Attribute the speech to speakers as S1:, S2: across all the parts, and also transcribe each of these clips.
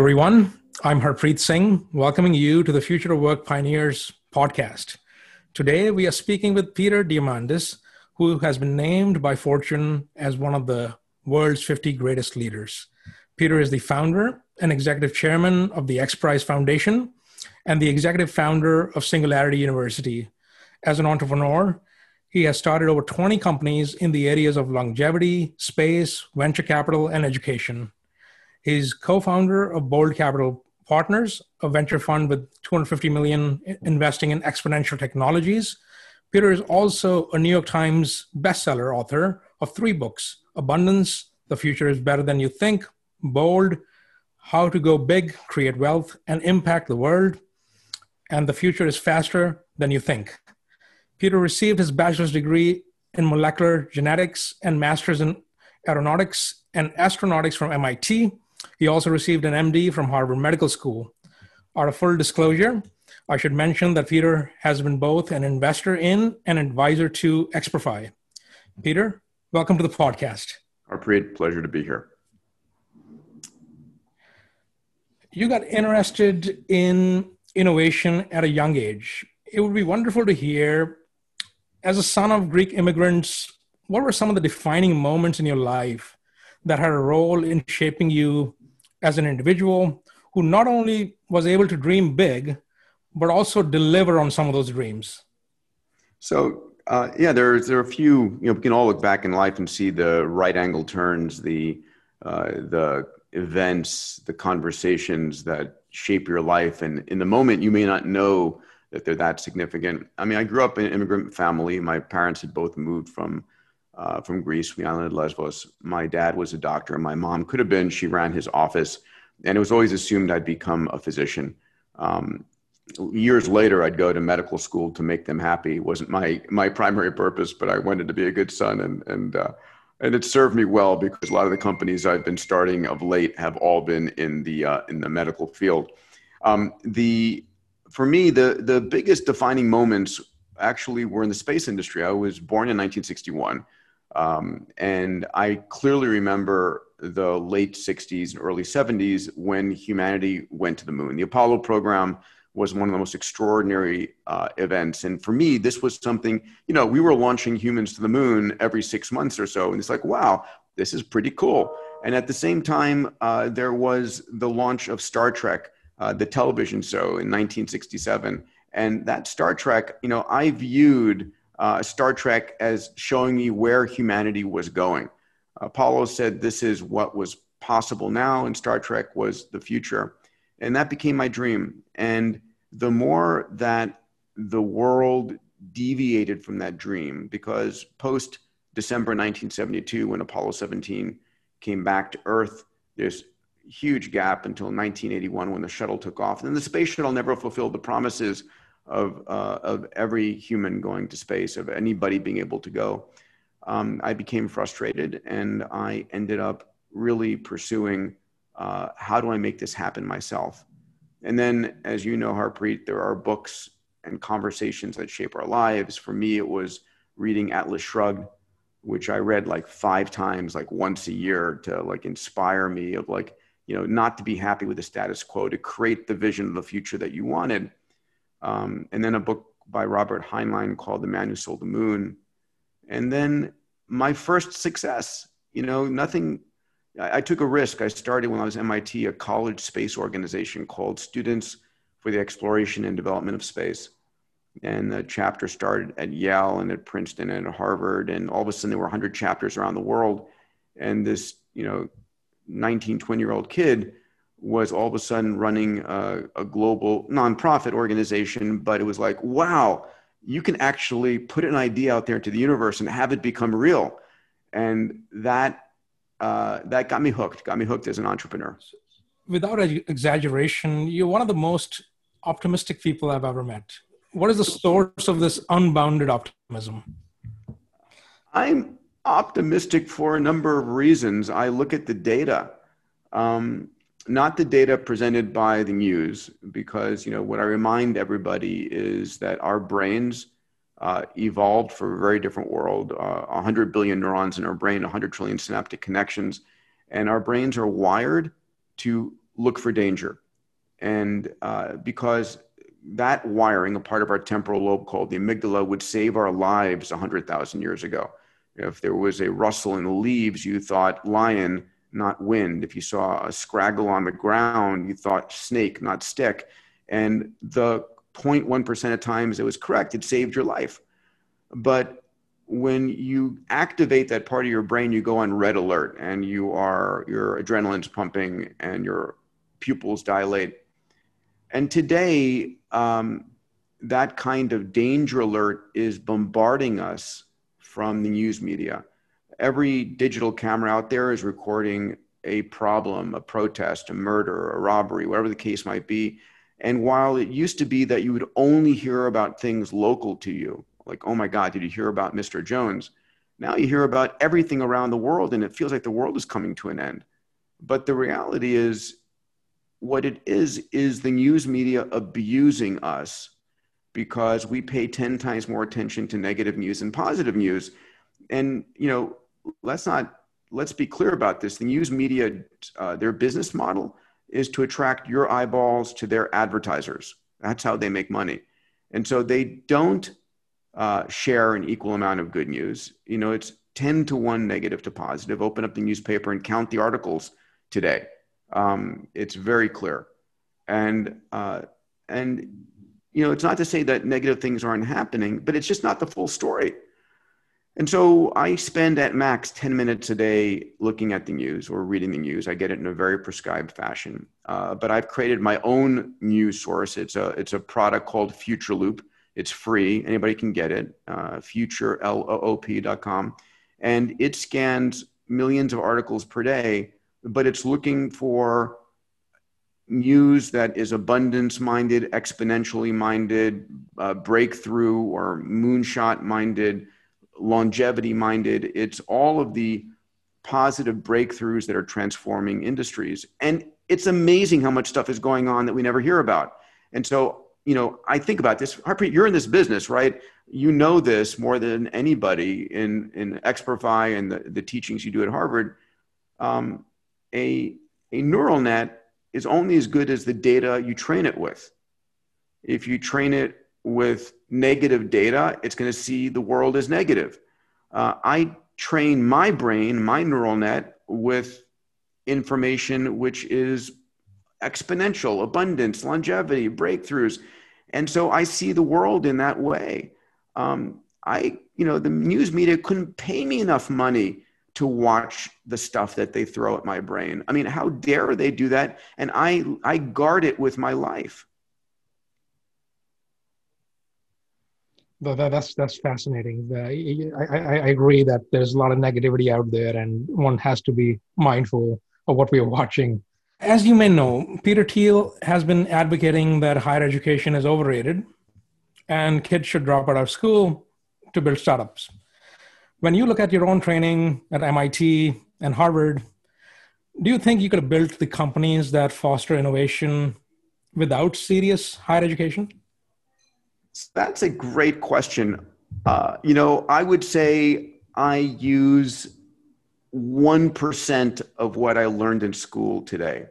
S1: everyone. I'm Harpreet Singh, welcoming you to the Future of Work Pioneers podcast. Today, we are speaking with Peter Diamandis, who has been named by Fortune as one of the world's 50 greatest leaders. Peter is the founder and executive chairman of the X Prize Foundation and the executive founder of Singularity University. As an entrepreneur, he has started over 20 companies in the areas of longevity, space, venture capital, and education. He's co-founder of Bold Capital Partners, a venture fund with 250 million investing in exponential technologies. Peter is also a New York Times bestseller author of three books: Abundance, The Future is Better Than You Think, Bold, How to Go Big, Create Wealth, and Impact the World, and The Future is Faster Than You Think. Peter received his bachelor's degree in molecular genetics and master's in aeronautics and astronautics from MIT. He also received an MD from Harvard Medical School. Out of full disclosure, I should mention that Peter has been both an investor in and advisor to Experfy. Peter, welcome to the podcast.
S2: Harpreet, pleasure to be here.
S1: You got interested in innovation at a young age. It would be wonderful to hear as a son of Greek immigrants, what were some of the defining moments in your life that had a role in shaping you as an individual who not only was able to dream big, but also deliver on some of those dreams?
S2: So, uh, yeah, there, there are a few, you know, we can all look back in life and see the right angle turns, the, uh, the events, the conversations that shape your life. And in the moment, you may not know that they're that significant. I mean, I grew up in an immigrant family. My parents had both moved from uh, from Greece, the island of Lesbos. My dad was a doctor, and my mom could have been. She ran his office, and it was always assumed I'd become a physician. Um, years later, I'd go to medical school to make them happy. It wasn't my my primary purpose, but I wanted to be a good son, and and uh, and it served me well because a lot of the companies I've been starting of late have all been in the uh, in the medical field. Um, the for me, the, the biggest defining moments actually were in the space industry. I was born in 1961. Um, and I clearly remember the late 60s and early 70s when humanity went to the moon. The Apollo program was one of the most extraordinary uh, events. And for me, this was something, you know, we were launching humans to the moon every six months or so. And it's like, wow, this is pretty cool. And at the same time, uh, there was the launch of Star Trek uh, the television show in 1967. And that Star Trek, you know, I viewed uh, Star Trek as showing me where humanity was going. Apollo said this is what was possible now, and Star Trek was the future. And that became my dream. And the more that the world deviated from that dream, because post December 1972, when Apollo 17 came back to Earth, there's huge gap until 1981 when the shuttle took off. And the space shuttle never fulfilled the promises of, uh, of every human going to space, of anybody being able to go. Um, I became frustrated and I ended up really pursuing uh, how do I make this happen myself? And then, as you know, Harpreet, there are books and conversations that shape our lives. For me, it was reading Atlas Shrugged, which I read like five times, like once a year to like inspire me of like, you know, not to be happy with the status quo, to create the vision of the future that you wanted. Um, and then a book by Robert Heinlein called The Man Who Sold the Moon. And then my first success, you know, nothing, I, I took a risk. I started when I was MIT, a college space organization called Students for the Exploration and Development of Space. And the chapter started at Yale and at Princeton and at Harvard. And all of a sudden there were 100 chapters around the world. And this, you know, 19, 20 year old kid was all of a sudden running a, a, global nonprofit organization, but it was like, wow, you can actually put an idea out there into the universe and have it become real. And that, uh, that got me hooked, got me hooked as an entrepreneur.
S1: Without exaggeration, you're one of the most optimistic people I've ever met. What is the source of this unbounded optimism?
S2: I'm optimistic for a number of reasons. I look at the data, um, not the data presented by the news, because you know what I remind everybody is that our brains uh, evolved for a very different world. Uh, 100 billion neurons in our brain, 100 trillion synaptic connections, and our brains are wired to look for danger. And uh, because that wiring, a part of our temporal lobe called the amygdala, would save our lives 100,000 years ago. If there was a rustle in the leaves, you thought lion, not wind. If you saw a scraggle on the ground, you thought snake, not stick. And the 0.1% of times it was correct, it saved your life. But when you activate that part of your brain, you go on red alert and you are, your adrenaline's pumping and your pupils dilate. And today, um, that kind of danger alert is bombarding us from the news media. Every digital camera out there is recording a problem, a protest, a murder, a robbery, whatever the case might be. And while it used to be that you would only hear about things local to you, like, oh my God, did you hear about Mr. Jones? Now you hear about everything around the world and it feels like the world is coming to an end. But the reality is, what it is, is the news media abusing us because we pay 10 times more attention to negative news than positive news. And, you know, let's not, let's be clear about this. The news media, uh, their business model is to attract your eyeballs to their advertisers. That's how they make money. And so they don't uh, share an equal amount of good news. You know, it's 10 to 1 negative to positive. Open up the newspaper and count the articles today. Um, it's very clear. And, uh, and, you know, it's not to say that negative things aren't happening, but it's just not the full story. And so I spend at max 10 minutes a day looking at the news or reading the news. I get it in a very prescribed fashion. Uh, but I've created my own news source. It's a, it's a product called Future Loop. It's free. Anybody can get it. Uh, futureloop.com. And it scans millions of articles per day, but it's looking for news that is abundance minded, exponentially minded, uh, breakthrough or moonshot minded longevity minded. It's all of the positive breakthroughs that are transforming industries. And it's amazing how much stuff is going on that we never hear about. And so, you know, I think about this. Harpreet, you're in this business, right? You know this more than anybody in in Experfy and the, the teachings you do at Harvard. Um, a a neural net is only as good as the data you train it with. If you train it with negative data, it's going to see the world as negative. Uh, I train my brain, my neural net, with information which is exponential, abundance, longevity, breakthroughs. And so I see the world in that way. Um, I, you know, the news media couldn't pay me enough money to watch the stuff that they throw at my brain. I mean, how dare they do that? And I, I guard it with my life.
S1: That's that's fascinating. I, I, I agree that there's a lot of negativity out there, and one has to be mindful of what we are watching. As you may know, Peter Thiel has been advocating that higher education is overrated, and kids should drop out of school to build startups. When you look at your own training at MIT and Harvard, do you think you could have built the companies that foster innovation without serious higher education?
S2: That's a great question. Uh, you know, I would say I use 1% of what I learned in school today.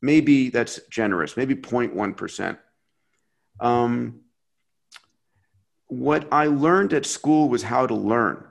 S2: Maybe that's generous, maybe 0.1%. Um, what I learned at school was how to learn.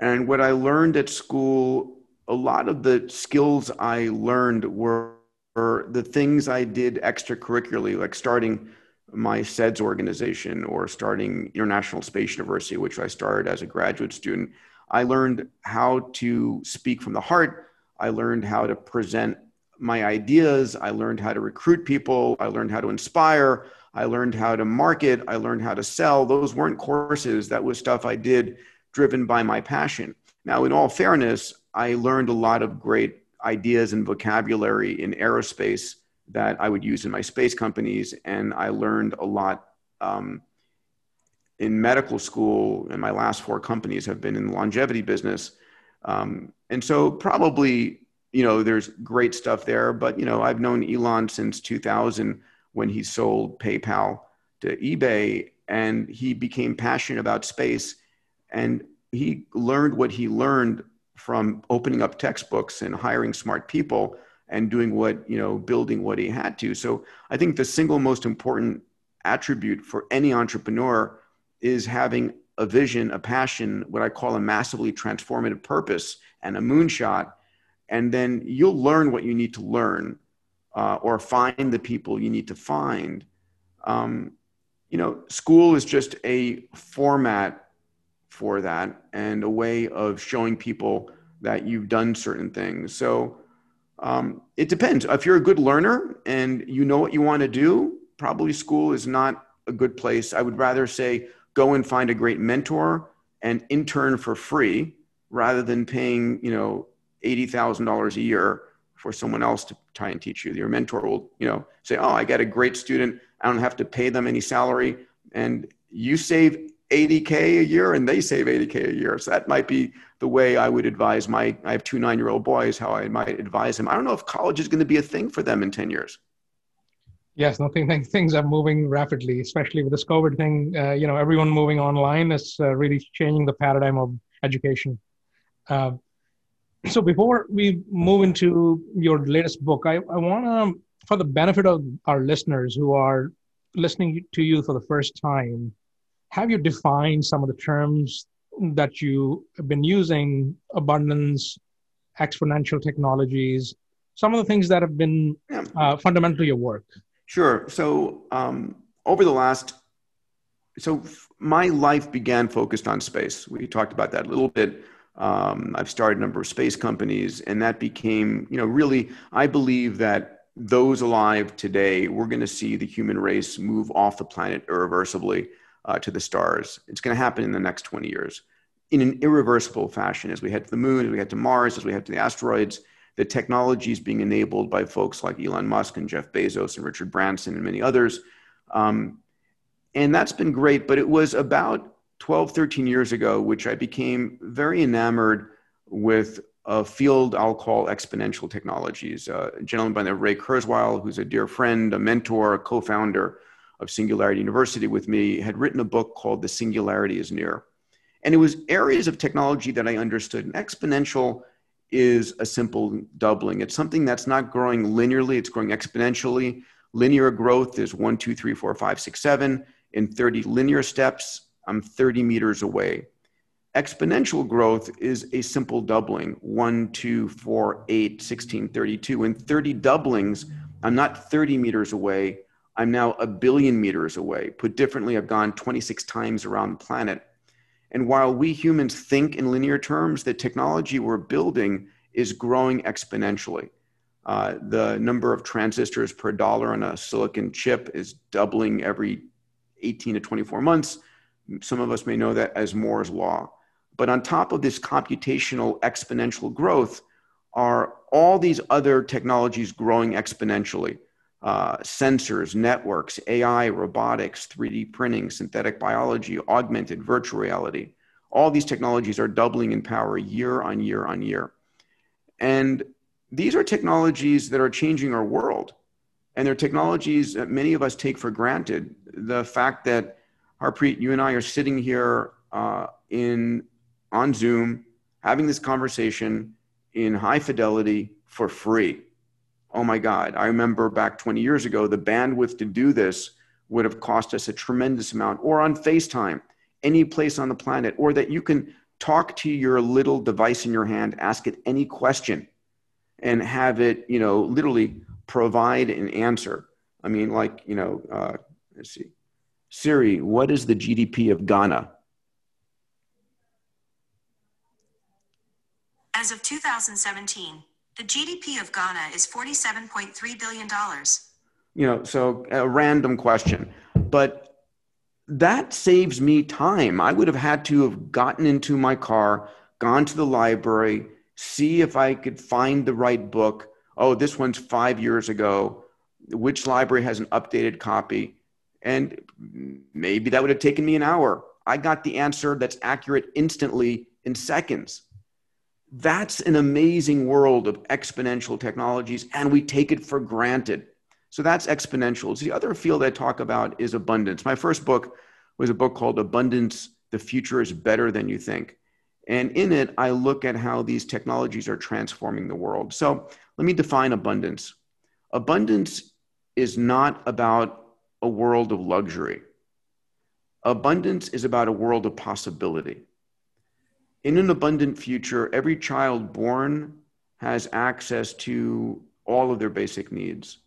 S2: And what I learned at school, a lot of the skills I learned were, were the things I did extracurricularly, like starting my SEDS organization or starting International Space University, which I started as a graduate student, I learned how to speak from the heart. I learned how to present my ideas. I learned how to recruit people. I learned how to inspire. I learned how to market. I learned how to sell. Those weren't courses. That was stuff I did driven by my passion. Now, in all fairness, I learned a lot of great ideas and vocabulary in aerospace that I would use in my space companies. And I learned a lot um, in medical school. And my last four companies have been in the longevity business. Um, and so probably, you know, there's great stuff there. But, you know, I've known Elon since 2000 when he sold PayPal to eBay and he became passionate about space. And he learned what he learned from opening up textbooks and hiring smart people and doing what, you know, building what he had to. So I think the single most important attribute for any entrepreneur is having a vision, a passion, what I call a massively transformative purpose and a moonshot. And then you'll learn what you need to learn uh, or find the people you need to find. Um, you know, school is just a format for that and a way of showing people that you've done certain things. So um, it depends. If you're a good learner and you know what you want to do, probably school is not a good place. I would rather say go and find a great mentor and intern for free rather than paying, you know, $80,000 a year for someone else to try and teach you. Your mentor will, you know, say, "Oh, I got a great student. I don't have to pay them any salary." And you save 80k a year and they save 80k a year. So that might be the way I would advise my I have two 9-year-old boys how I might advise them. I don't know if college is going to be a thing for them in 10 years.
S1: Yes, no, think, things are moving rapidly, especially with this COVID thing. Uh, you know, everyone moving online is uh, really changing the paradigm of education. Uh, so before we move into your latest book, I, I want to, for the benefit of our listeners who are listening to you for the first time, have you defined some of the terms that you have been using, abundance, exponential technologies, some of the things that have been uh, fundamental to your work?
S2: Sure. So um, over the last, so my life began focused on space. We talked about that a little bit um, I've started a number of space companies, and that became, you know, really, I believe that those alive today, we're going to see the human race move off the planet irreversibly uh, to the stars. It's going to happen in the next 20 years in an irreversible fashion as we head to the moon, as we head to Mars, as we head to the asteroids. The technology is being enabled by folks like Elon Musk and Jeff Bezos and Richard Branson and many others. Um, and that's been great, but it was about 12, 13 years ago, which I became very enamored with a field I'll call exponential technologies. Uh, a gentleman by the name Ray Kurzweil, who's a dear friend, a mentor, a co-founder of Singularity University with me, had written a book called The Singularity is Near. And it was areas of technology that I understood. And exponential is a simple doubling. It's something that's not growing linearly, it's growing exponentially. Linear growth is one, two, three, four, five, six, seven in 30 linear steps I'm 30 meters away. Exponential growth is a simple doubling 1, 2, 4, 8, 16, 32. In 30 doublings, I'm not 30 meters away. I'm now a billion meters away. Put differently, I've gone 26 times around the planet. And while we humans think in linear terms, the technology we're building is growing exponentially. Uh, the number of transistors per dollar on a silicon chip is doubling every 18 to 24 months. Some of us may know that as Moore's law. But on top of this computational exponential growth are all these other technologies growing exponentially. Uh, sensors, networks, AI, robotics, 3D printing, synthetic biology, augmented virtual reality. All these technologies are doubling in power year on year on year. And these are technologies that are changing our world. And they're technologies that many of us take for granted. The fact that Harpreet, you and I are sitting here uh, in on Zoom having this conversation in high fidelity for free. Oh my God. I remember back 20 years ago, the bandwidth to do this would have cost us a tremendous amount, or on FaceTime, any place on the planet, or that you can talk to your little device in your hand, ask it any question, and have it, you know, literally provide an answer. I mean, like, you know, uh, let's see. Siri, what is the GDP of Ghana?
S3: As of 2017, the GDP of Ghana is $47.3 billion.
S2: You know, so a random question. But that saves me time. I would have had to have gotten into my car, gone to the library, see if I could find the right book. Oh, this one's five years ago. Which library has an updated copy? And maybe that would have taken me an hour. I got the answer that's accurate instantly in seconds. That's an amazing world of exponential technologies, and we take it for granted. So that's exponentials. The other field I talk about is abundance. My first book was a book called Abundance The Future is Better Than You Think. And in it, I look at how these technologies are transforming the world. So let me define abundance. Abundance is not about a world of luxury. Abundance is about a world of possibility. In an abundant future, every child born has access to all of their basic needs.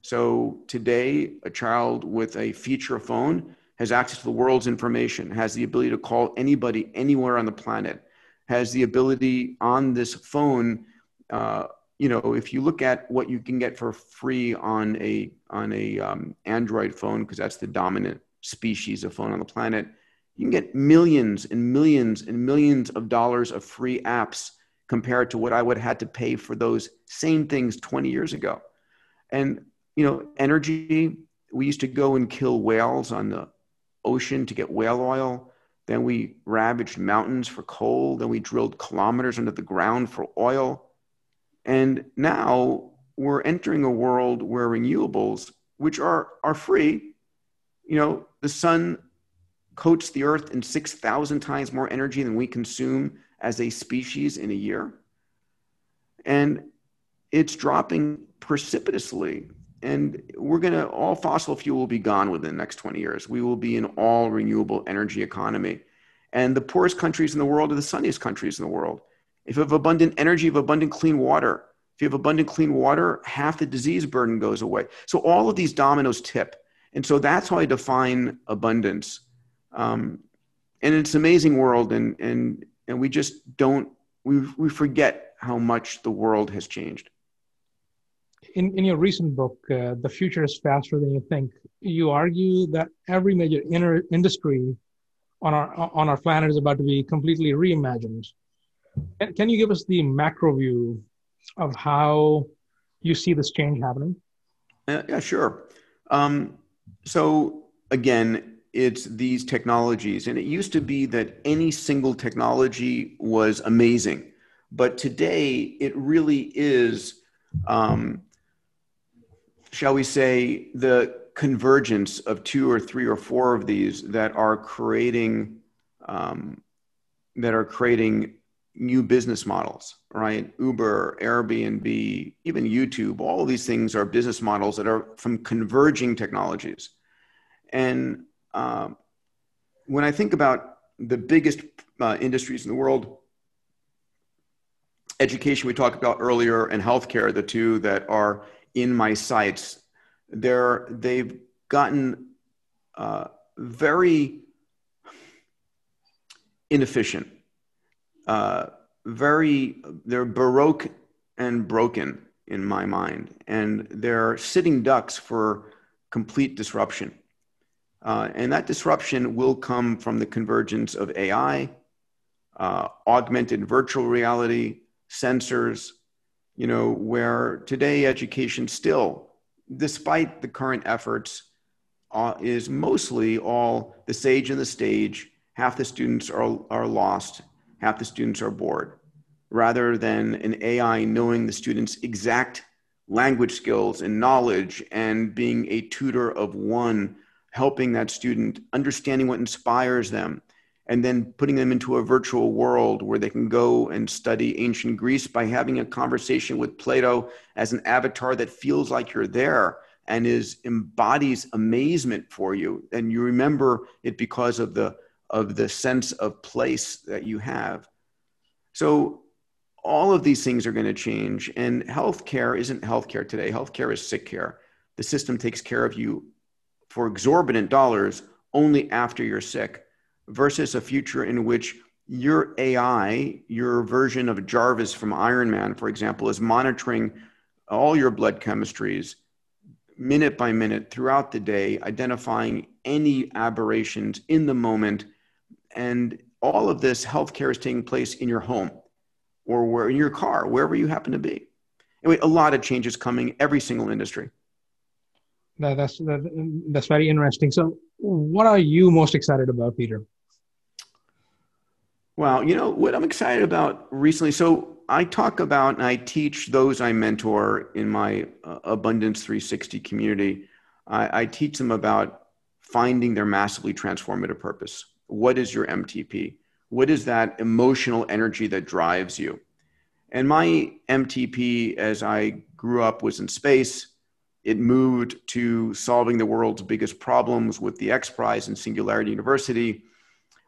S2: So today, a child with a feature phone has access to the world's information, has the ability to call anybody anywhere on the planet, has the ability on this phone. Uh, you know, if you look at what you can get for free on a on a um, Android phone, because that's the dominant species of phone on the planet, you can get millions and millions and millions of dollars of free apps compared to what I would have had to pay for those same things 20 years ago. And you know, energy. We used to go and kill whales on the ocean to get whale oil. Then we ravaged mountains for coal. Then we drilled kilometers under the ground for oil. And now we're entering a world where renewables, which are, are free, you know, the sun coats the earth in 6,000 times more energy than we consume as a species in a year. And it's dropping precipitously. And we're going to all fossil fuel will be gone within the next 20 years. We will be an all renewable energy economy. And the poorest countries in the world are the sunniest countries in the world. If you have abundant energy you have abundant clean water if you have abundant clean water half the disease burden goes away. So all of these dominoes tip. And so that's how i define abundance um, and it's an amazing world and and and we just don't we, we forget how much the world has changed
S1: in, in your recent book, uh, The Future is Faster Than You Think, you argue that every major inner industry on our, on our planet is about to be completely reimagined. Can, can you give us the macro view of how you see this change happening?
S2: Uh, yeah, sure. Um, so, again, it's these technologies. And it used to be that any single technology was amazing. But today, it really is. Um, shall we say, the convergence of two or three or four of these that are creating um, that are creating new business models, right? Uber, Airbnb, even YouTube, all of these things are business models that are from converging technologies. And um, when I think about the biggest uh, industries in the world, education we talked about earlier and healthcare, the two that are in my sights. they're they've gotten uh, very inefficient, uh, very they're baroque and broken in my mind, and they're sitting ducks for complete disruption. Uh, and that disruption will come from the convergence of AI, uh, augmented virtual reality, sensors, you know, where today education still, despite the current efforts, uh, is mostly all the sage and the stage. Half the students are, are lost, half the students are bored, rather than an AI knowing the students' exact language skills and knowledge and being a tutor of one, helping that student, understanding what inspires them, and then putting them into a virtual world where they can go and study ancient Greece by having a conversation with Plato as an avatar that feels like you're there and is embodies amazement for you. And you remember it because of the of the sense of place that you have. So all of these things are going to change and healthcare isn't healthcare today. Healthcare is sick care. The system takes care of you for exorbitant dollars only after you're sick versus a future in which your AI, your version of Jarvis from Iron Man, for example, is monitoring all your blood chemistries minute by minute throughout the day, identifying any aberrations in the moment. And all of this healthcare is taking place in your home or where in your car, wherever you happen to be. Anyway, a lot of changes coming every single industry.
S1: That, that's that, that's very interesting. So, what are you most excited about, Peter?
S2: Well, you know what I'm excited about recently. So I talk about and I teach those I mentor in my uh, Abundance 360 community. I, I teach them about finding their massively transformative purpose. What is your MTP? What is that emotional energy that drives you? And my MTP, as I grew up, was in space. It moved to solving the world's biggest problems with the X Prize and Singularity University.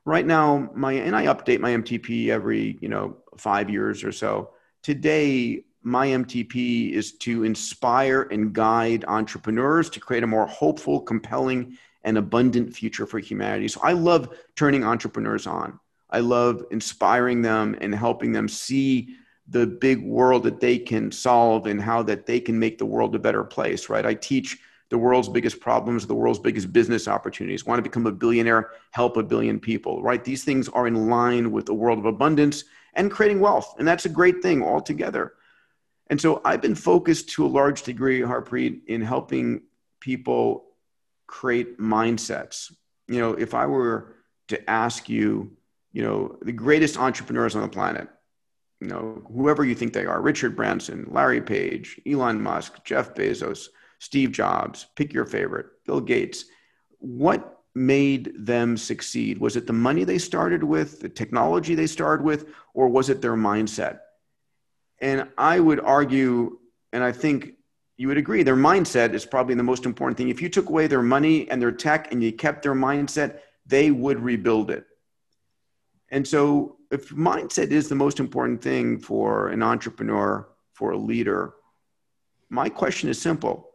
S2: Right now, my and I update my MTP every you know five years or so. Today, my MTP is to inspire and guide entrepreneurs to create a more hopeful, compelling, and abundant future for humanity. So I love turning entrepreneurs on. I love inspiring them and helping them see the big world that they can solve and how that they can make the world a better place, right? I teach the world's biggest problems, the world's biggest business opportunities. Want to become a billionaire, help a billion people, right? These things are in line with the world of abundance and creating wealth. And that's a great thing altogether. And so I've been focused to a large degree, Harpreet, in helping people create mindsets. You know, if I were to ask you, you know, the greatest entrepreneurs on the planet, you know, whoever you think they are, Richard Branson, Larry Page, Elon Musk, Jeff Bezos, Steve Jobs, pick your favorite, Bill Gates, what made them succeed? Was it the money they started with, the technology they started with, or was it their mindset? And I would argue, and I think you would agree, their mindset is probably the most important thing. If you took away their money and their tech and you kept their mindset, they would rebuild it. And so, if mindset is the most important thing for an entrepreneur, for a leader, my question is simple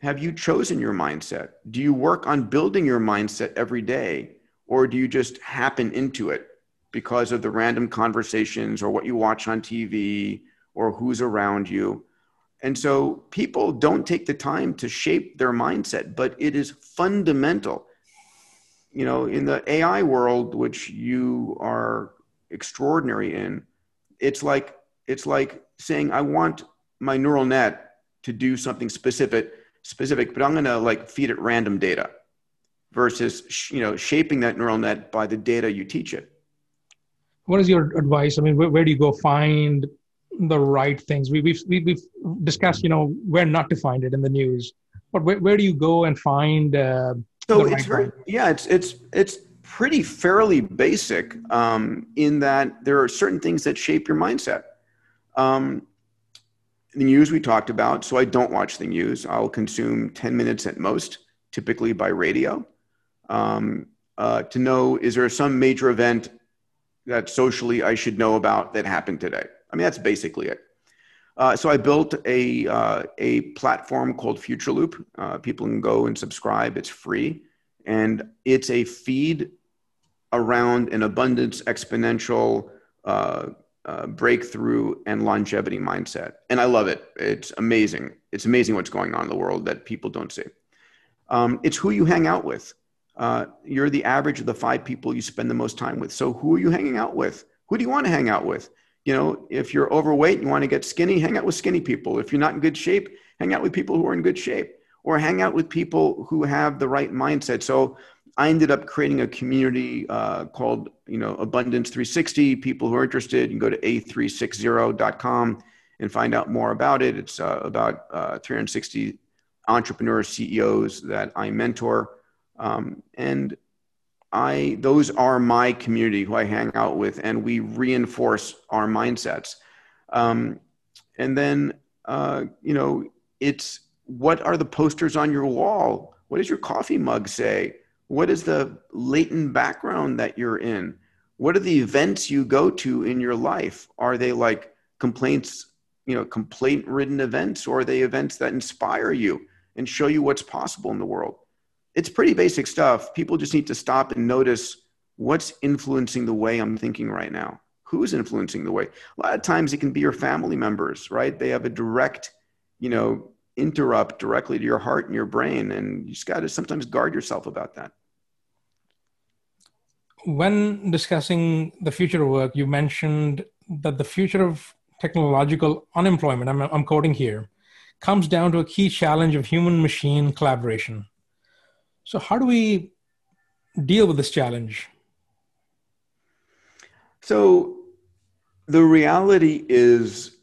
S2: Have you chosen your mindset? Do you work on building your mindset every day, or do you just happen into it because of the random conversations or what you watch on TV or who's around you? And so people don't take the time to shape their mindset, but it is fundamental. You know, in the AI world, which you are extraordinary in, it's like it's like saying, I want my neural net to do something specific, specific, but I'm gonna like feed it random data versus you know shaping that neural net by the data you teach it.
S1: What is your advice? I mean, where, where do you go find the right things. We, we've, we've discussed, you know, where not to find it in the news, but where, where do you go and find? Uh,
S2: so it's very, yeah, it's, it's, it's pretty fairly basic um, in that there are certain things that shape your mindset. Um, the news we talked about, so I don't watch the news. I'll consume 10 minutes at most, typically by radio, um, uh, to know is there some major event that socially I should know about that happened today? I mean, that's basically it. Uh, so I built a, uh, a platform called Future Loop. Uh, people can go and subscribe. It's free. And it's a feed around an abundance, exponential uh, uh, breakthrough and longevity mindset. And I love it. It's amazing. It's amazing what's going on in the world that people don't see. Um, it's who you hang out with. Uh, you're the average of the five people you spend the most time with. So who are you hanging out with? Who do you want to hang out with? you know, if you're overweight and you want to get skinny, hang out with skinny people. If you're not in good shape, hang out with people who are in good shape or hang out with people who have the right mindset. So I ended up creating a community uh, called, you know, Abundance 360. People who are interested, you can go to a360.com and find out more about it. It's uh, about uh, 360 entrepreneurs, CEOs that I mentor. Um, and I those are my community who I hang out with, and we reinforce our mindsets. Um, and then uh, you know, it's what are the posters on your wall? What does your coffee mug say? What is the latent background that you're in? What are the events you go to in your life? Are they like complaints, you know, complaint ridden events, or are they events that inspire you and show you what's possible in the world? it's pretty basic stuff. People just need to stop and notice what's influencing the way I'm thinking right now. Who's influencing the way? A lot of times it can be your family members, right? They have a direct, you know, interrupt directly to your heart and your brain. And you just got to sometimes guard yourself about that.
S1: When discussing the future of work, you mentioned that the future of technological unemployment, I'm, I'm quoting here, comes down to a key challenge of human machine collaboration so, how do we deal with this challenge?
S2: So, the reality is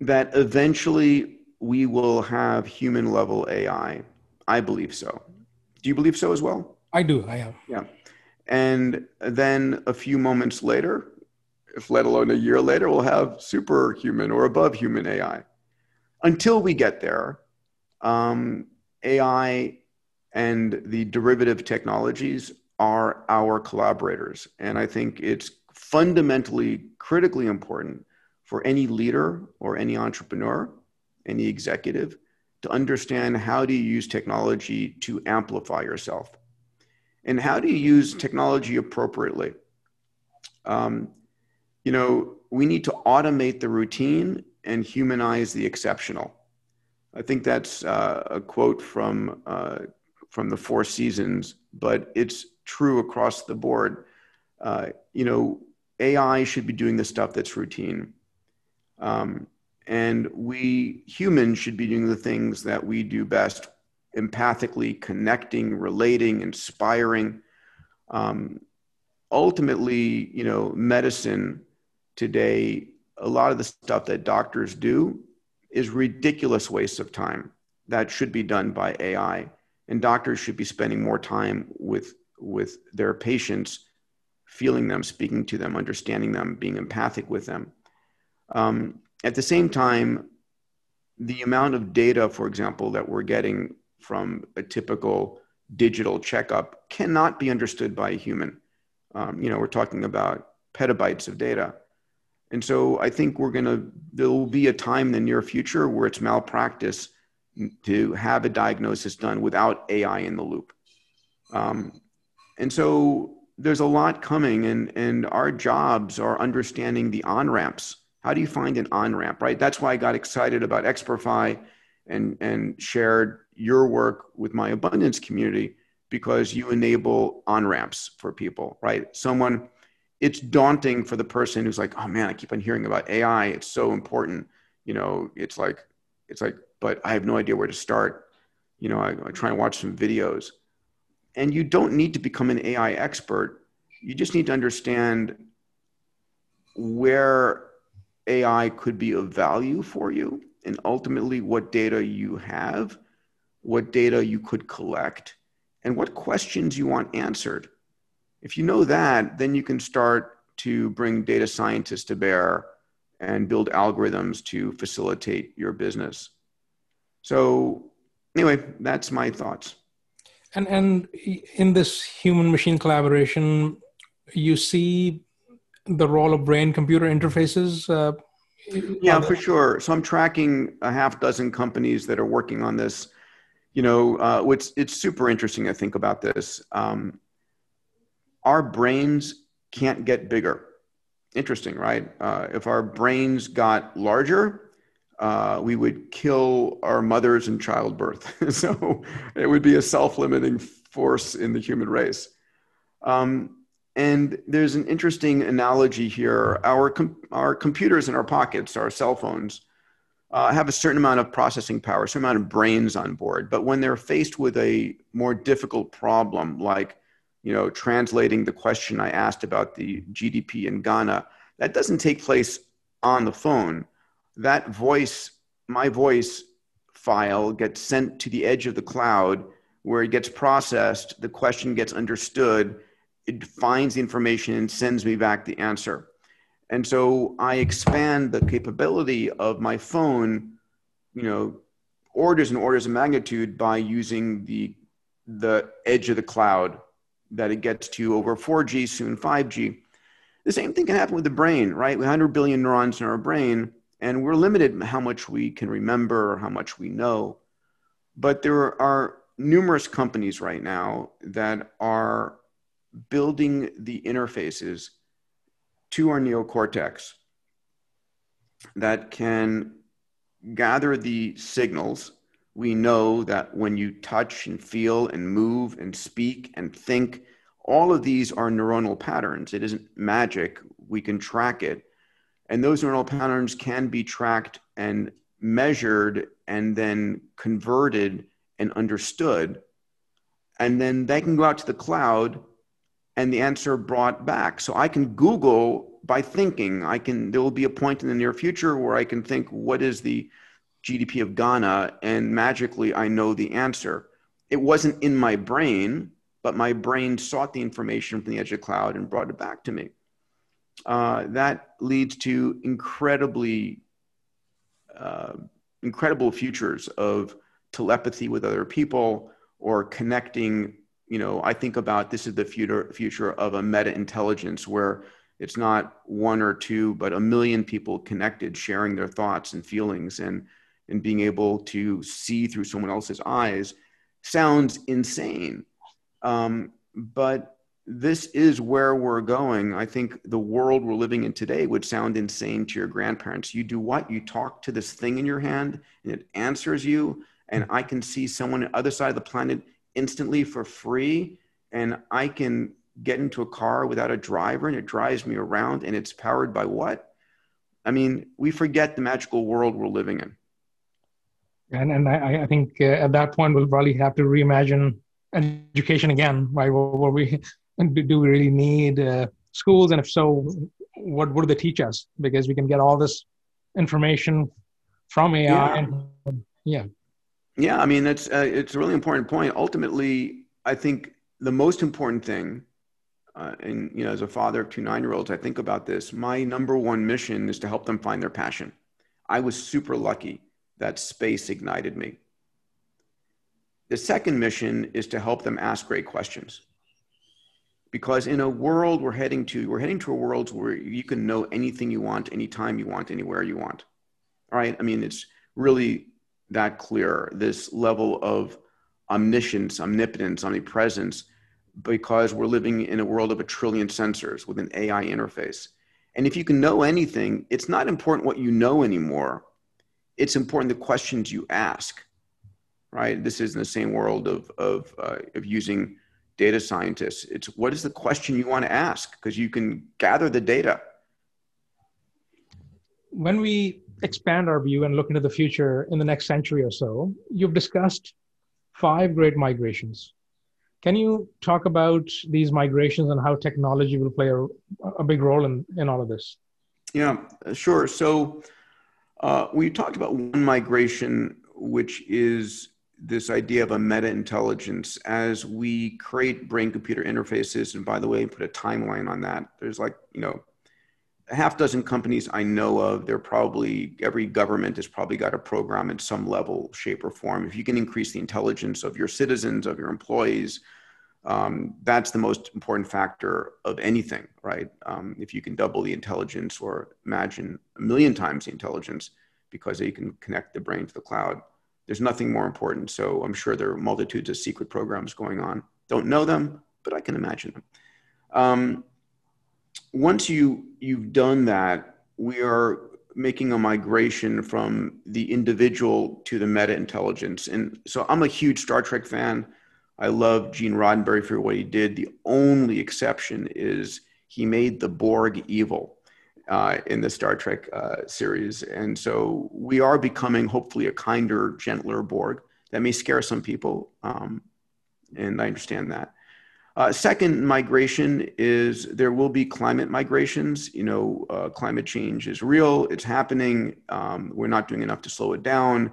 S2: that eventually we will have human level AI. I believe so. Do you believe so as well?
S1: I do. I am.
S2: Yeah. And then a few moments later, if let alone a year later, we'll have superhuman or above human AI. Until we get there, um, AI and the derivative technologies are our collaborators. And I think it's fundamentally critically important for any leader or any entrepreneur, any executive to understand how do you use technology to amplify yourself. And how do you use technology appropriately? Um, you know we need to automate the routine and humanize the exceptional. I think that's uh, a quote from uh, from the four seasons but it's true across the board. Uh, you know ai should be doing the stuff that's routine. Um, and we humans should be doing the things that we do best empathically connecting, relating, inspiring. Um, ultimately, you know, medicine today, a lot of the stuff that doctors do is ridiculous waste of time that should be done by AI. And doctors should be spending more time with, with their patients, feeling them, speaking to them, understanding them, being empathic with them. Um, at the same time, the amount of data, for example, that we're getting from a typical digital checkup cannot be understood by a human. Um, you know, we're talking about petabytes of data. And so I think we're going to, there will be a time in the near future where it's malpractice to have a diagnosis done without AI in the loop. Um, and so there's a lot coming, and, and our jobs are understanding the on ramps how do you find an on ramp, right? That's why I got excited about Experfy and, and shared your work with my abundance community because you enable on ramps for people, right? Someone, it's daunting for the person who's like, oh man, I keep on hearing about AI. It's so important. You know, it's like, it's like, but I have no idea where to start. You know, I, I try and watch some videos. And you don't need to become an AI expert. You just need to understand where AI could be of value for you, and ultimately what data you have, what data you could collect, and what questions you want answered. If you know that, then you can start to bring data scientists to bear and build algorithms to facilitate your business. So, anyway, that's my thoughts.
S1: And and in this human machine collaboration, you see the role of brain computer interfaces uh,
S2: yeah for sure. So i'm tracking a half dozen companies that are working on this. You know uh, what's it's super interesting i think about this. Um, our brains can't get bigger. Interesting right? Uh, if our brains got larger uh, we would kill our mothers in childbirth. So it would be a self-limiting force in the human race. Um, and there's an interesting analogy here. Our, com- our computers in our pockets, our cell phones, uh, have a certain amount of processing power, a certain amount of brains on board. But when they're faced with a more difficult problem, like you know, translating the question I asked about the GDP in Ghana, that doesn't take place on the phone. That voice, my voice file, gets sent to the edge of the cloud where it gets processed, the question gets understood, it finds the information and sends me back the answer. And so I expand the capability of my phone, you know, orders and orders of magnitude by using the the edge of the cloud that it gets to over 4G, soon 5G. The same thing can happen with the brain, right? We 100 billion neurons in our brain, and we're limited how much we can remember or how much we know. But there are numerous companies right now that are building the interfaces to our neocortex that can gather the signals. We know that when you touch and feel and move and speak and think, all of these are neuronal patterns. It isn't magic. We can track it. And those neuronal patterns can be tracked and measured and then converted and understood. And then they can go out to the cloud and the answer brought back. So I can Google by thinking. I can. There will be a point in the near future where I can think, what is the GDP of Ghana, and magically I know the answer. It wasn't in my brain, but my brain sought the information from the edge of cloud and brought it back to me. uh, that leads to incredibly uh, incredible futures of telepathy with other people or connecting you know i think about this is the future future of a meta intelligence where it's not one or two but a million people connected sharing their thoughts and feelings and and being able to see through someone else's eyes sounds insane um, but this is where we're going. I think the world we're living in today would sound insane to your grandparents. You do what? You talk to this thing in your hand and it answers you. And I can see someone on the other side of the planet instantly for free. And I can get into a car without a driver and it drives me around and it's powered by what? I mean, we forget the magical world we're living in.
S1: And, and I, I think uh, at that point, we'll probably have to reimagine education again, right? Where we do we really need uh, schools and if so what what do they teach us because we can get all this information from ai yeah, and, yeah.
S2: Yeah i mean that's uh, it's a really important point. Ultimately i think the most important thing uh, and you know as a father of two nine year olds i think about this. My number one mission is to help them find their passion. I was super lucky that space ignited me. The second mission is to help them ask great questions. Because in a world we're heading to we're heading to a world where you can know anything you want anytime you want anywhere you want. All right? I mean it's really that clear this level of omniscience omnipotence omnipresence because we're living in a world of a trillion sensors with an ai interface and if you can know anything it's not important what you know anymore it's important the questions you ask right this is in the same world of of, uh, of using data scientists. It's what is the question you want to ask because you can gather the data.
S1: When we expand our view and look into the future in the next century or so, you've discussed five great migrations. Can you talk about these migrations and how technology will play a, a big role in, in all of this?
S2: Yeah, sure. So uh, we talked about one migration, which is this idea of a meta intelligence as we create brain computer interfaces. And by the way, put a timeline on that. There's like, you know, a half dozen companies I know of. They're probably, every government has probably got a program in some level, shape, or form. If you can increase the intelligence of your citizens, of your employees, um, that's the most important factor of anything, right? Um, if you can double the intelligence or imagine a million times the intelligence because you can connect the brain to the cloud there's nothing more important. So I'm sure there are multitudes of secret programs going on. Don't know them, but I can imagine them. Um, once you you've done that, we are making a migration from the individual to the meta intelligence. And so I'm a huge Star Trek fan. I love Gene Roddenberry for what he did. The only exception is he made the Borg evil uh, in the Star Trek uh, series. And so we are becoming hopefully a kinder, gentler Borg. That may scare some people, um, and I understand that. Uh, second migration is there will be climate migrations. You know, uh, climate change is real, it's happening. Um, we're not doing enough to slow it down.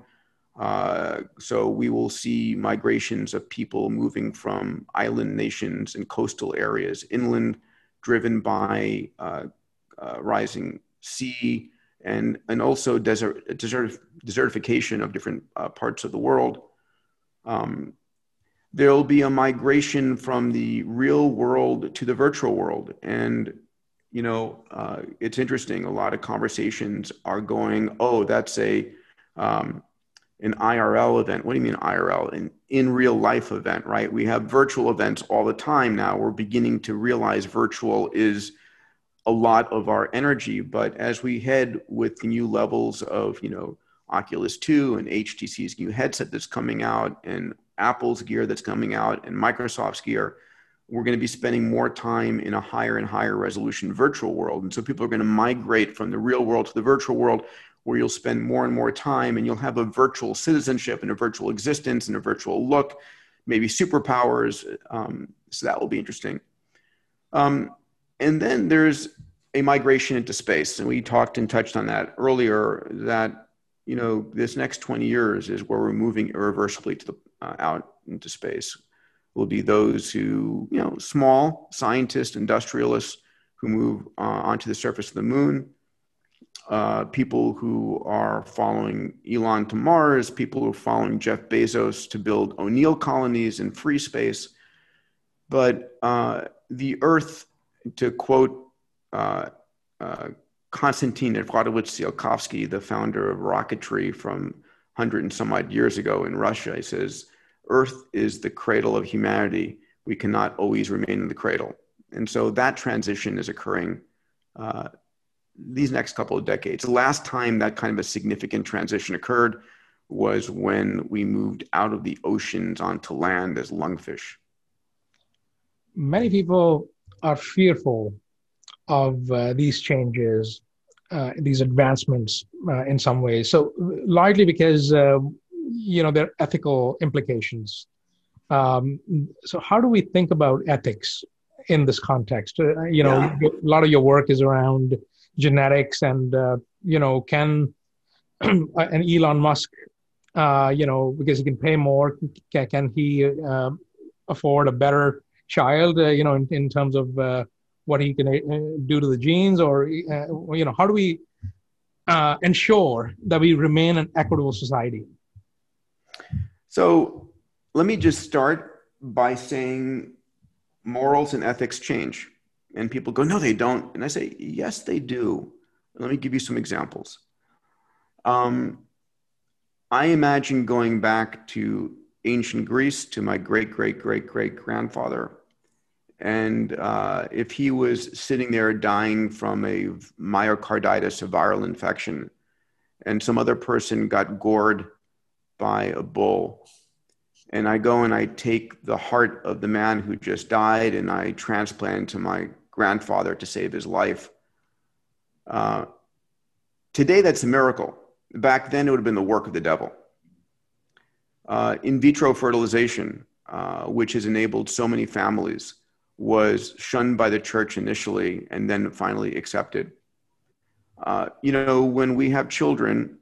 S2: Uh, so we will see migrations of people moving from island nations and coastal areas inland, driven by uh, uh, rising sea and, and also desert, desert, desertification of different uh, parts of the world. Um, there will be a migration from the real world to the virtual world. And, you know, uh, it's interesting. A lot of conversations are going, oh, that's a, um, an IRL event. What do you mean IRL? An in real life event, right? We have virtual events all the time now. We're beginning to realize virtual is a lot of our energy. But as we head with the new levels of, you know, Oculus 2 and HTC's new headset that's coming out and Apple's gear that's coming out and Microsoft's gear, we're going to be spending more time in a higher and higher resolution virtual world. And so people are going to migrate from the real world to the virtual world where you'll spend more and more time and you'll have a virtual citizenship and a virtual existence and a virtual look, maybe superpowers. Um, so that will be interesting. Um, and then there's a migration into space. And we talked and touched on that earlier that, you know, this next 20 years is where we're moving irreversibly to the, uh, out into space will be those who, you know, small scientists, industrialists who move uh, onto the surface of the moon, uh, people who are following Elon to Mars, people who are following Jeff Bezos to build O'Neill colonies in free space. But uh, the Earth, to quote uh, uh, Konstantin Eduardovich Tsiolkovsky, the founder of rocketry from 100 and some odd years ago in Russia, he says, Earth is the cradle of humanity. We cannot always remain in the cradle. And so that transition is occurring uh, these next couple of decades. The last time that kind of a significant transition occurred was when we moved out of the oceans onto land as lungfish.
S1: Many people are fearful of uh, these changes, these advancements uh, in some ways. So, largely because um, you know there are ethical implications. Um, so, how do we think about ethics in this context? Uh, you know, yeah. a lot of your work is around genetics, and uh, you know, can an Elon Musk, uh, you know, because he can pay more, can, can he afford a better child? you know, in, in terms of what he can uh, do to the genes, or uh, you know, how do we uh, ensure that we remain an equitable society?
S2: So let me just start by saying morals and ethics change. And people go, no, they don't. And I say, yes, they do. Let me give you some examples. Um, I imagine going back to ancient Greece to my great, great, great, great grandfather and uh, if he was sitting there dying from a myocarditis, a viral infection, and some other person got gored by a bull, and I go and I take the heart of the man who just died and I transplant to my grandfather to save his life. Uh, today, that's a miracle. Back then, it would have been the work of the devil. Uh, in vitro fertilization, uh, which has enabled so many families was shunned by the church initially and then finally accepted. Uh, you know, when we have children,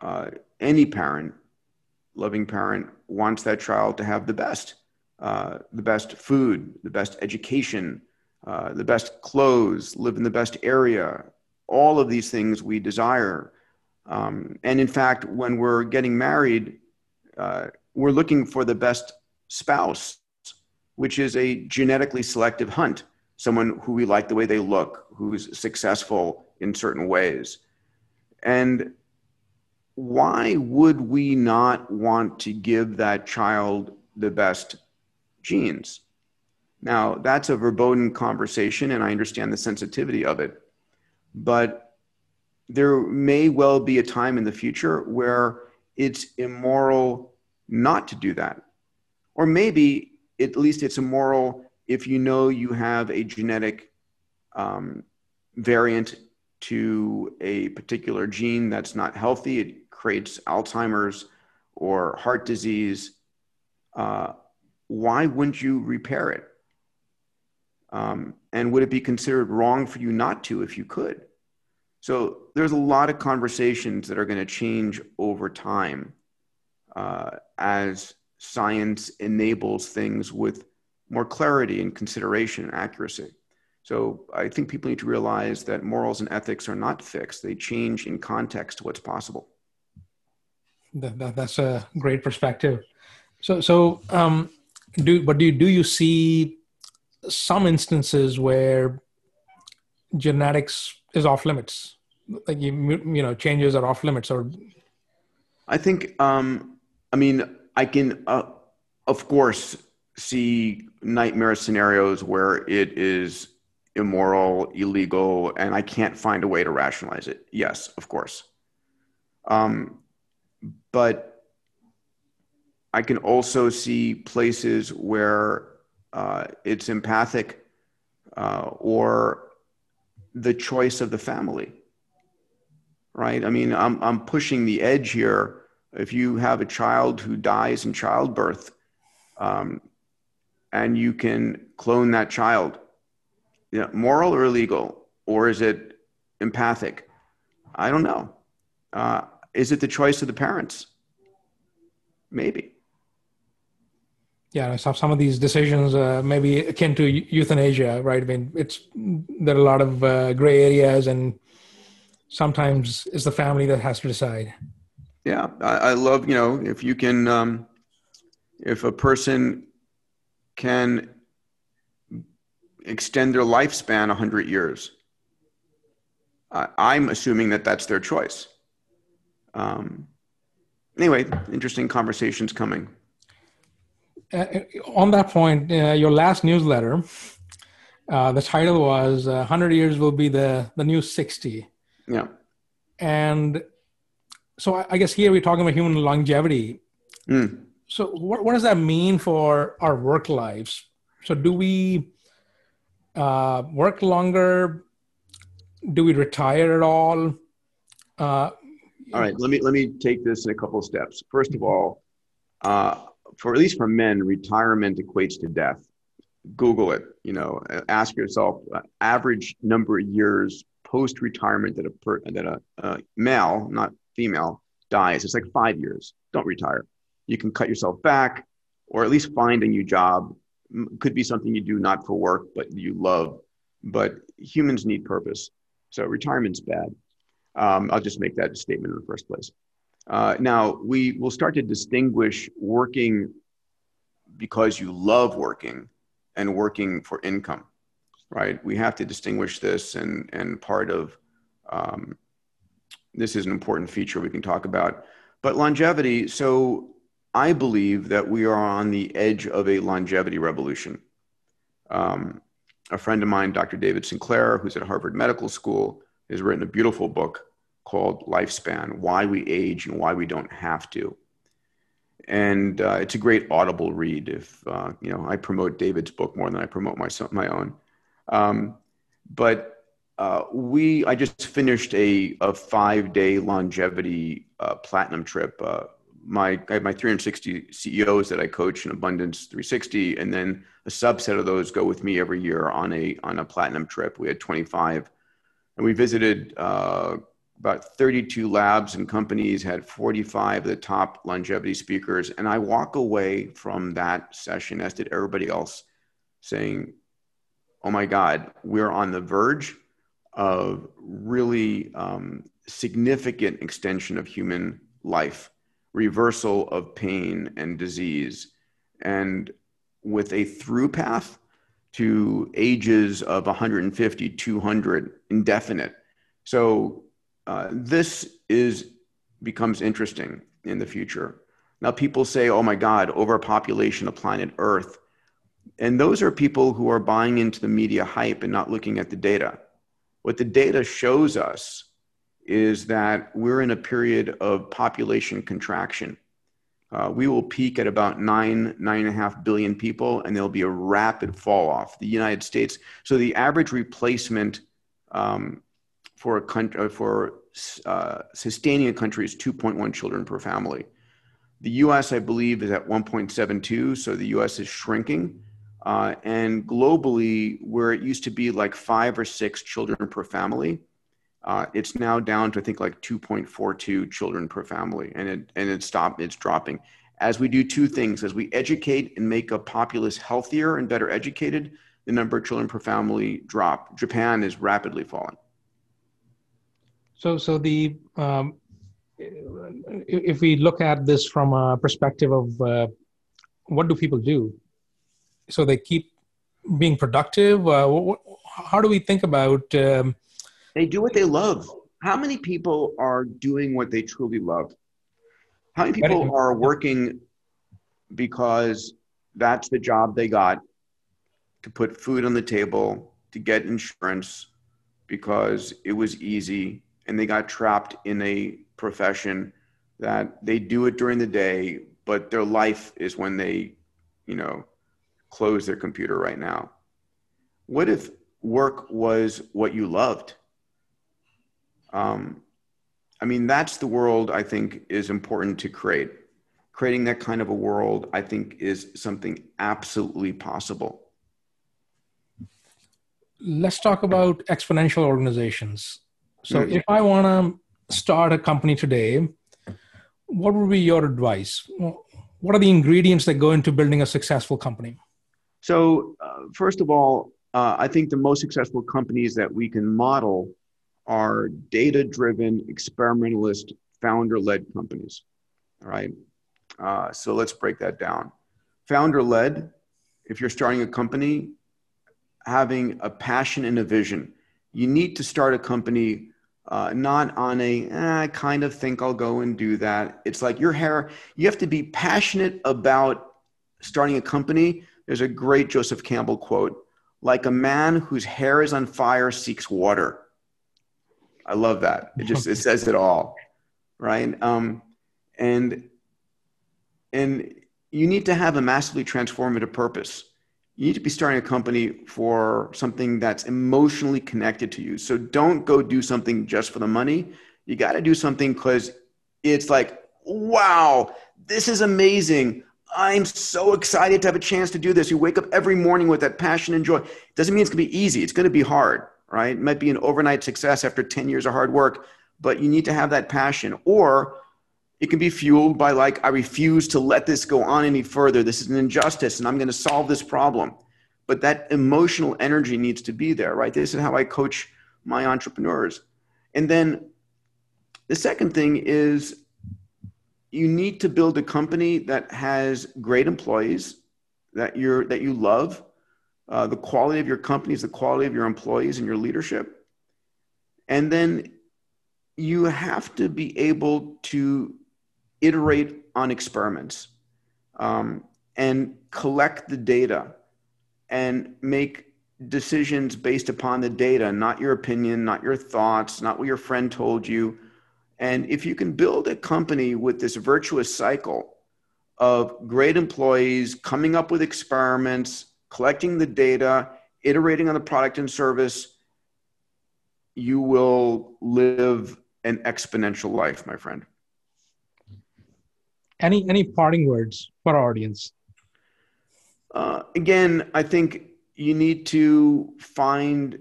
S2: uh, any parent, loving parent, wants that child to have the best, uh, the best food, the best education, uh, the best clothes, live in the best area. All of these things we desire. Um, and in fact, when we're getting married, uh, we're looking for the best spouse which is a genetically selective hunt someone who we like the way they look, who's successful in certain ways. And why would we not want to give that child the best genes? Now, that's a verboten conversation, and I understand the sensitivity of it. But there may well be a time in the future where it's immoral not to do that. Or maybe at least it's immoral if you know you have a genetic um, variant to a particular gene that's not healthy. It creates Alzheimer's or heart disease. Uh, why wouldn't you repair it? Um, and would it be considered wrong for you not to if you could? So there's a lot of conversations that are going to change over time uh, as science enables things with more clarity and consideration and accuracy. So I think people need to realize that morals and ethics are not fixed. They change in context to what's possible.
S1: That, that, that's a great perspective. So, so um, do but do do you see some instances where genetics is off limits, like you, you know changes are off limits, or?
S2: I think um, I mean I can, uh, of course, see nightmare scenarios where it is immoral, illegal, and I can't find a way to rationalize it. Yes, of course. Um, but I can also see places where uh, it's empathic uh, or the choice of the family. Right? I mean, I'm, I'm pushing the edge here if you have a child who dies in childbirth um, and you can clone that child, you know, moral or illegal, or is it empathic? I don't know. Uh, is it the choice of the parents? Maybe.
S1: yeah, some some of these decisions uh, may be akin to euthanasia, right? I mean, it's there are a lot of uh, gray areas, and sometimes it's the family that has to decide.
S2: Yeah, I, I love you know if you can, um, if a person can extend their lifespan 100 years. I'm assuming that that's their choice. Um, anyway, interesting conversations coming.
S1: Uh, on that point, uh, your last newsletter, uh, the title was uh, "100 Years Will Be the the New 60."
S2: Yeah.
S1: And so I, I guess here we're talking about human longevity. Mm. So what what does that mean for our work lives? So do we uh, work longer? Do we retire at all?
S2: Uh, all right, let me let me take this in a couple of steps. First of all, uh, for at least for men, retirement equates to death. Google it. You know, ask yourself uh, average number of years post retirement that a per, that a, a male, not female, dies. It's like five years. Don't retire. You can cut yourself back, or at least find a new job could be something you do not for work, but you love. But humans need purpose. So retirement's bad. Um, I'll just make that statement in the first place. Uh, now, we will start to distinguish working because you love working and working for income, right? We have to distinguish this, and, and part of um, this is an important feature we can talk about. But longevity, so I believe that we are on the edge of a longevity revolution. Um, a friend of mine, Dr. David Sinclair, who's at Harvard Medical School, has written a beautiful book called Lifespan Why We Age and Why We Don't Have to. And uh, it's a great audible read. If uh, you know, I promote David's book more than I promote my, my own. Um, but uh, we, I just finished a, a five day longevity uh, platinum trip uh, my I have my 360 CEOs that I coach in Abundance 360, and then a subset of those go with me every year on a on a platinum trip. We had 25, and we visited uh, about 32 labs and companies. Had 45 of the top longevity speakers, and I walk away from that session, as did everybody else, saying, "Oh my God, we're on the verge of really um, significant extension of human life." reversal of pain and disease, and with a through path to ages of 150, 200, indefinite. So uh, this is becomes interesting in the future. Now people say, "Oh my God, overpopulation of planet Earth," and those are people who are buying into the media hype and not looking at the data. What the data shows us is that we're in a period of population contraction. Uh, we will peak at about nine, nine and a half billion people, and there'll be a rapid fall off. The United States, so the average replacement um, for a country uh, for uh, sustaining a country is 2.1 children per family. The U.S., I believe, is at 1.72, so the U.S. is shrinking. Uh, and globally, where it used to be like five or six children per family, uh, it's now down to I think like 2.42 children per family, and it and it stopped. It's dropping as we do two things: as we educate and make a populace healthier and better educated, the number of children per family drop. Japan is rapidly falling.
S1: So, so the um, if we look at this from a perspective of uh, what do people do, so they keep being productive. Uh, how do we think about um,
S2: they do what they love. How many people are doing what they truly love? How many people are working because that's the job they got to put food on the table, to get insurance because it was easy and they got trapped in a profession that they do it during the day, but their life is when they, you know, close their computer right now. What if work was what you loved? Um, I mean, that's the world I think is important to create. Creating that kind of a world, I think, is something absolutely possible.
S1: Let's talk about exponential organizations. So, mm-hmm. if I want to start a company today, what would be your advice? what are the ingredients that go into building a successful company?
S2: So, uh, first of all, uh, I think the most successful companies that we can model are data driven, experimentalist, founder led companies. All right. Uh, so let's break that down. Founder led, if you're starting a company, having a passion and a vision. You need to start a company uh, not on a eh, I kind of think I'll go and do that. It's like your hair. You have to be passionate about starting a company. There's a great Joseph Campbell quote: "Like a man whose hair is on fire seeks water." I love that. It just it says it all, right? Um, and and you need to have a massively transformative purpose you need to be starting a company for something that's emotionally connected to you. So don't go do something just for the money. You got to do something because it's like, wow, this is amazing. I'm so excited to have a chance to do this. You wake up every morning with that passion and joy. It doesn't mean it's going to be easy. It's going to be hard, right? It might be an overnight success after 10 years of hard work, but you need to have that passion. Or it can be fueled by like i refuse to let this go on any further this is an injustice and i'm going to solve this problem but that emotional energy needs to be there right this is how i coach my entrepreneurs and then the second thing is you need to build a company that has great employees that you're that you love uh, the quality of your company is the quality of your employees and your leadership and then you have to be able to iterate on experiments um, and collect the data and make decisions based upon the data, not your opinion, not your thoughts, not what your friend told you. And if you can build a company with this virtuous cycle of great employees coming up with experiments, collecting the data, iterating on the product and service, you will live an exponential life, my friend.
S1: Any any parting words for our audience?
S2: Uh, again i think you need to find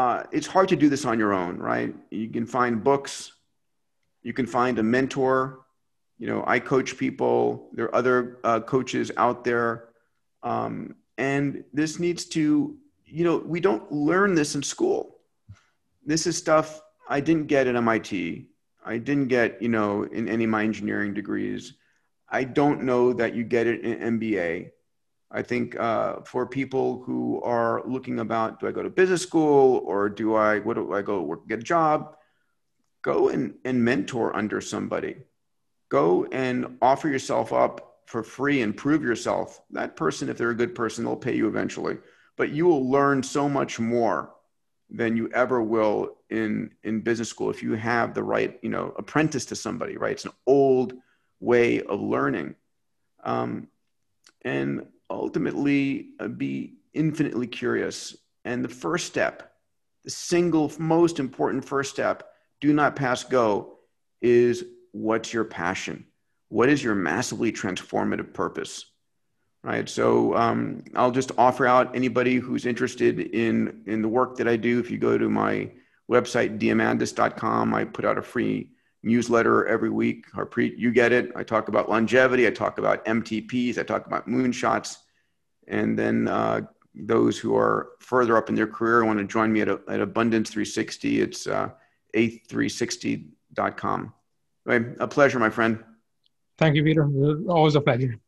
S2: uh, it's hard to do this on your own right? You can find books you can find a mentor. You know i coach people. There are other uh, coaches out there. Um, and this needs to you know we don't learn this in school. This is stuff i didn't get at mit I didn't get, you know, in any of my engineering degrees. I don't know that you get it in MBA. I think uh, for people who are looking about, do I go to business school or do I, what do I go work, get a job? Go and, and mentor under somebody. Go and offer yourself up for free and prove yourself. That person, if they're a good person, they'll pay you eventually. But you will learn so much more than you ever will in in business school if you have the right you know apprentice to somebody right it's an old way of learning um, and ultimately uh, be infinitely curious and the first step the single most important first step do not pass go is what's your passion what is your massively transformative purpose right? So um, I'll just offer out anybody who's interested in in the work that I do. If you go to my website diamandis.com, I put out a free newsletter every week. Harpreet, you get it. I talk about longevity. I talk about MTPs. I talk about moonshots, and then uh, those who are further up in their career want to join me at, at Abundance 360. It's uh, a360.com. Right, a pleasure, my friend.
S1: Thank you, Peter. Always a pleasure.